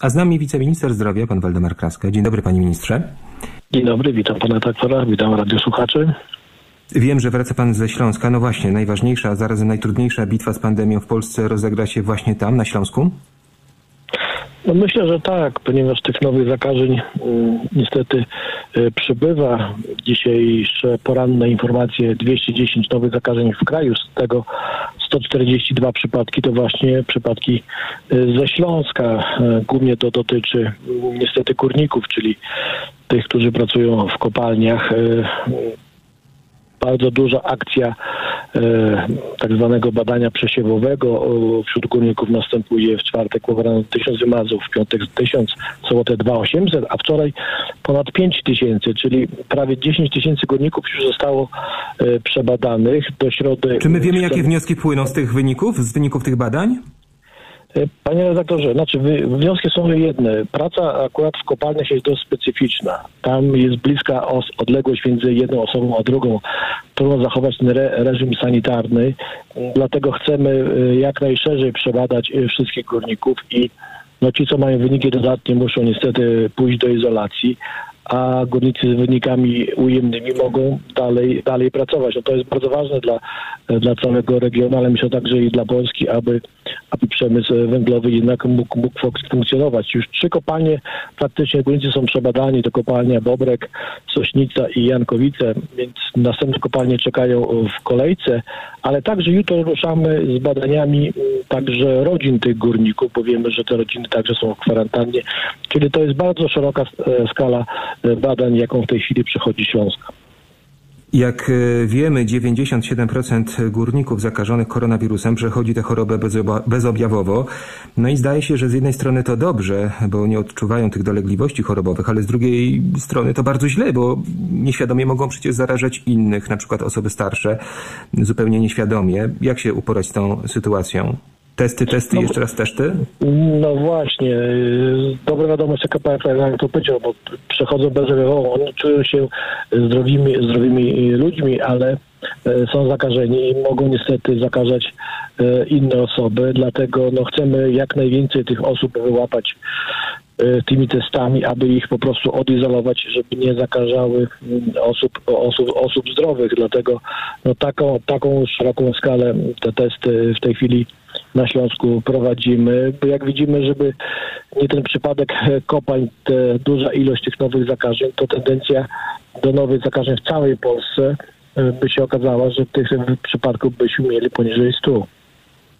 A z nami wiceminister zdrowia, pan Waldemar Kraska. Dzień dobry, panie ministrze. Dzień dobry, witam pana doktora, witam radiosłuchaczy. Wiem, że wraca pan ze Śląska. No właśnie, najważniejsza, a zarazem najtrudniejsza bitwa z pandemią w Polsce rozegra się właśnie tam, na Śląsku? No myślę, że tak, ponieważ tych nowych zakażeń y, niestety przybywa. Dzisiejsze poranne informacje 210 nowych zakażeń w kraju, z tego 142 przypadki to właśnie przypadki y, ze Śląska. Y, głównie to dotyczy niestety górników, czyli tych, którzy pracują w kopalniach. Bardzo duża akcja e, tak zwanego badania przesiewowego. Wśród górników następuje w czwartek obrano 1000 wymazów, w piątek 1000, w sobotę 2800, a wczoraj ponad 5000, czyli prawie 10 tysięcy górników już zostało e, przebadanych do środy. Czy my wiemy, jakie wnioski płyną z tych wyników, z wyników tych badań? Panie redaktorze, znaczy wnioski są jedne. Praca akurat w kopalniach jest dość specyficzna. Tam jest bliska os, odległość między jedną osobą a drugą. Trudno zachować ten re, reżim sanitarny. Dlatego chcemy y, jak najszerzej przebadać y, wszystkich górników i no, ci, co mają wyniki dodatnie, muszą niestety pójść do izolacji, a górnicy z wynikami ujemnymi mogą dalej, dalej pracować. No to jest bardzo ważne dla, dla całego regionu, ale myślę także i dla Polski, aby, aby przemysł węglowy jednak mógł, mógł funkcjonować. Już trzy kopalnie praktycznie górnicy są przebadani, to kopalnia Bobrek, Sośnica i Jankowice, więc następne kopalnie czekają w kolejce, ale także jutro ruszamy z badaniami także rodzin tych górników, bo wiemy, że te rodziny także są w kwarantannie, czyli to jest bardzo szeroka skala badań, jaką w tej chwili przechodzi Śląsk. Jak e, wiemy, 97% górników zakażonych koronawirusem przechodzi tę chorobę bezobjawowo. No i zdaje się, że z jednej strony to dobrze, bo nie odczuwają tych dolegliwości chorobowych, ale z drugiej strony to bardzo źle, bo nieświadomie mogą przecież zarażać innych, na przykład osoby starsze, zupełnie nieświadomie. Jak się uporać z tą sytuacją? Testy, testy, no, jeszcze raz testy? No właśnie. Dobra wiadomość, pan jak to powiedział, bo przechodzą bezobjawowo. Oni czują się zdrowymi, zdrowymi ludźmi, ale e, są zakażeni i mogą niestety zakażać e, inne osoby, dlatego no, chcemy jak najwięcej tych osób wyłapać tymi testami, aby ich po prostu odizolować, żeby nie zakażały mm, osób, osób, osób zdrowych. Dlatego no, taką, taką szeroką skalę te testy w tej chwili na Śląsku prowadzimy, bo jak widzimy, żeby nie ten przypadek kopań, te duża ilość tych nowych zakażeń, to tendencja do nowych zakażeń w całej Polsce e, by się okazała, że tych przypadków byśmy mieli poniżej 100.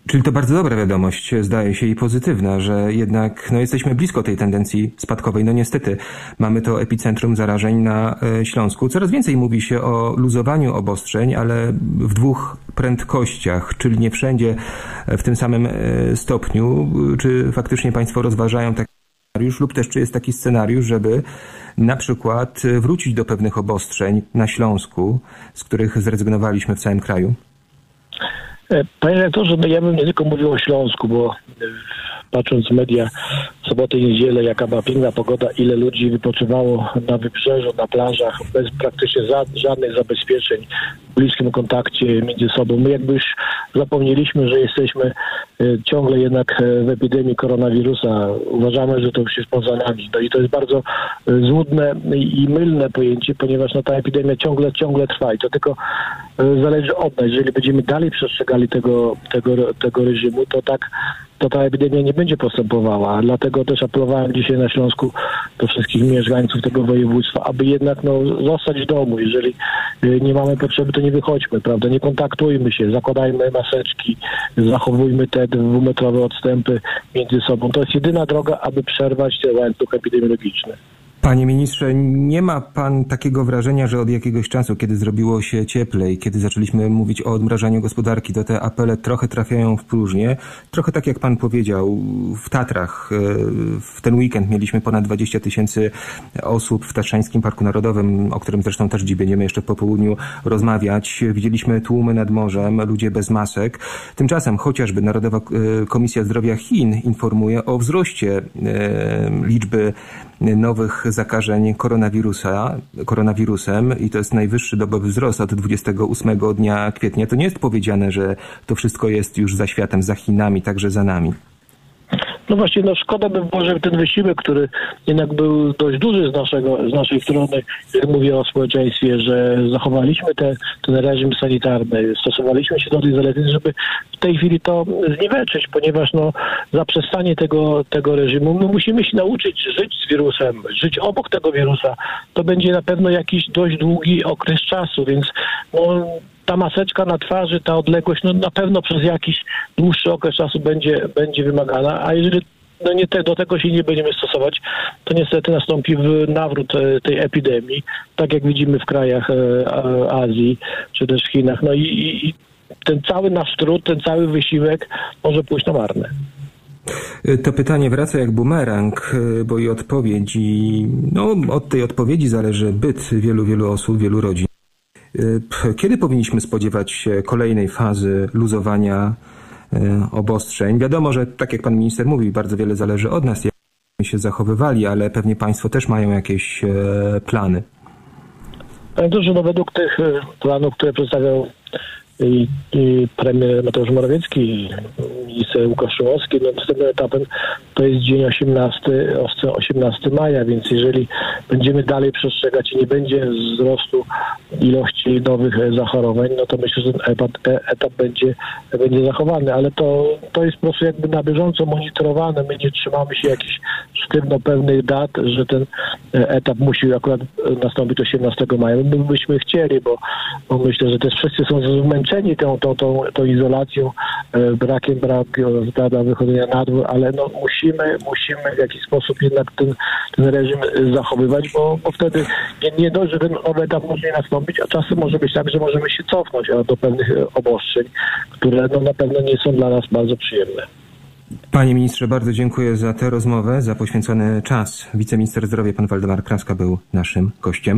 Czyli to bardzo dobra wiadomość, zdaje się, i pozytywna, że jednak no, jesteśmy blisko tej tendencji spadkowej. No niestety, mamy to epicentrum zarażeń na e, Śląsku. Coraz więcej mówi się o luzowaniu obostrzeń, ale w dwóch prędkościach, czyli nie wszędzie w tym samym e, stopniu. Czy faktycznie Państwo rozważają taki scenariusz, lub też czy jest taki scenariusz, żeby na przykład wrócić do pewnych obostrzeń na Śląsku, z których zrezygnowaliśmy w całym kraju? E, panie rektorze, no ja bym nie tylko mówił o Śląsku, bo e, patrząc media sobotę i niedzielę, jaka była piękna pogoda, ile ludzi wypoczywało na wybrzeżu, na plażach, bez praktycznie żadnych zabezpieczeń, bliskim kontakcie między sobą. My jakby już zapomnieliśmy, że jesteśmy e, ciągle jednak w epidemii koronawirusa. Uważamy, że to już jest poza nami. No i to jest bardzo złudne i mylne pojęcie, ponieważ no, ta epidemia ciągle, ciągle trwa i to tylko zależy od nas. Jeżeli będziemy dalej przestrzegali tego, tego, tego reżimu, to tak to ta epidemia nie będzie postępowała. Dlatego też apelowałem dzisiaj na Śląsku do wszystkich mieszkańców tego województwa, aby jednak no, zostać w domu. Jeżeli nie mamy potrzeby, to nie wychodźmy, prawda? Nie kontaktujmy się, zakładajmy maseczki, zachowujmy te dwumetrowe odstępy między sobą. To jest jedyna droga, aby przerwać ten łańcuch epidemiologiczny. Panie ministrze, nie ma pan takiego wrażenia, że od jakiegoś czasu, kiedy zrobiło się cieplej, kiedy zaczęliśmy mówić o odmrażaniu gospodarki, to te apele trochę trafiają w próżnię? Trochę tak jak pan powiedział, w Tatrach e, w ten weekend mieliśmy ponad 20 tysięcy osób w Tatrzańskim Parku Narodowym, o którym zresztą też dziś będziemy jeszcze po południu rozmawiać. Widzieliśmy tłumy nad morzem, ludzie bez masek. Tymczasem chociażby Narodowa e, Komisja Zdrowia Chin informuje o wzroście e, liczby nowych zakażeń koronawirusa, koronawirusem i to jest najwyższy dobowy wzrost od 28 dnia kwietnia. To nie jest powiedziane, że to wszystko jest już za światem, za Chinami, także za nami. No właśnie, no szkoda by było, żeby ten wysiłek, który jednak był dość duży z, naszego, z naszej strony, mówię o społeczeństwie, że zachowaliśmy te, ten reżim sanitarny, stosowaliśmy się do tej zaleceń, żeby w tej chwili to zniweczyć, ponieważ no, zaprzestanie tego, tego reżimu, my musimy się nauczyć żyć z wirusem, żyć obok tego wirusa. To będzie na pewno jakiś dość długi okres czasu, więc no, ta maseczka na twarzy, ta odległość, no na pewno przez jakiś dłuższy okres czasu będzie, będzie wymagana, a jeżeli no nie te, do tego się nie będziemy stosować, to niestety nastąpi nawrót e, tej epidemii, tak jak widzimy w krajach e, Azji, czy też Chinach. No i, i ten cały nasz trud, ten cały wysiłek może pójść na marne. To pytanie wraca jak bumerang, bo i odpowiedź, i no, od tej odpowiedzi zależy byt wielu, wielu osób, wielu rodzin. Kiedy powinniśmy spodziewać się kolejnej fazy luzowania obostrzeń? Wiadomo, że tak jak pan minister mówi, bardzo wiele zależy od nas, jak się zachowywali, ale pewnie państwo też mają jakieś plany. Panie że no według tych planów, które przedstawiał i, i premier Mateusz Morawiecki i Łukasz Szumowski. No, następnym etapem to jest dzień 18, 18 maja, więc jeżeli będziemy dalej przestrzegać i nie będzie wzrostu ilości nowych zachorowań, no to myślę, że ten etap, etap będzie, będzie zachowany, ale to, to jest po prostu jakby na bieżąco monitorowane. My nie trzymamy się jakichś sztywno pewnych dat, że ten etap musi akurat nastąpić 18 maja. My byśmy chcieli, bo, bo myślę, że też wszyscy są zmęczeni tą, tą, tą, tą izolacją, brakiem, brakiem zdrada wychodzenia na dwór, ale no musimy, musimy w jakiś sposób jednak ten, ten reżim zachowywać, bo, bo wtedy nie, nie dość, że ten nowy etap może nie nastąpić, a czasem może być tak, że możemy się cofnąć do pewnych obostrzeń, które no, na pewno nie są dla nas bardzo przyjemne. Panie ministrze, bardzo dziękuję za tę rozmowę, za poświęcony czas. Wiceminister zdrowia pan Waldemar Kraska był naszym gościem.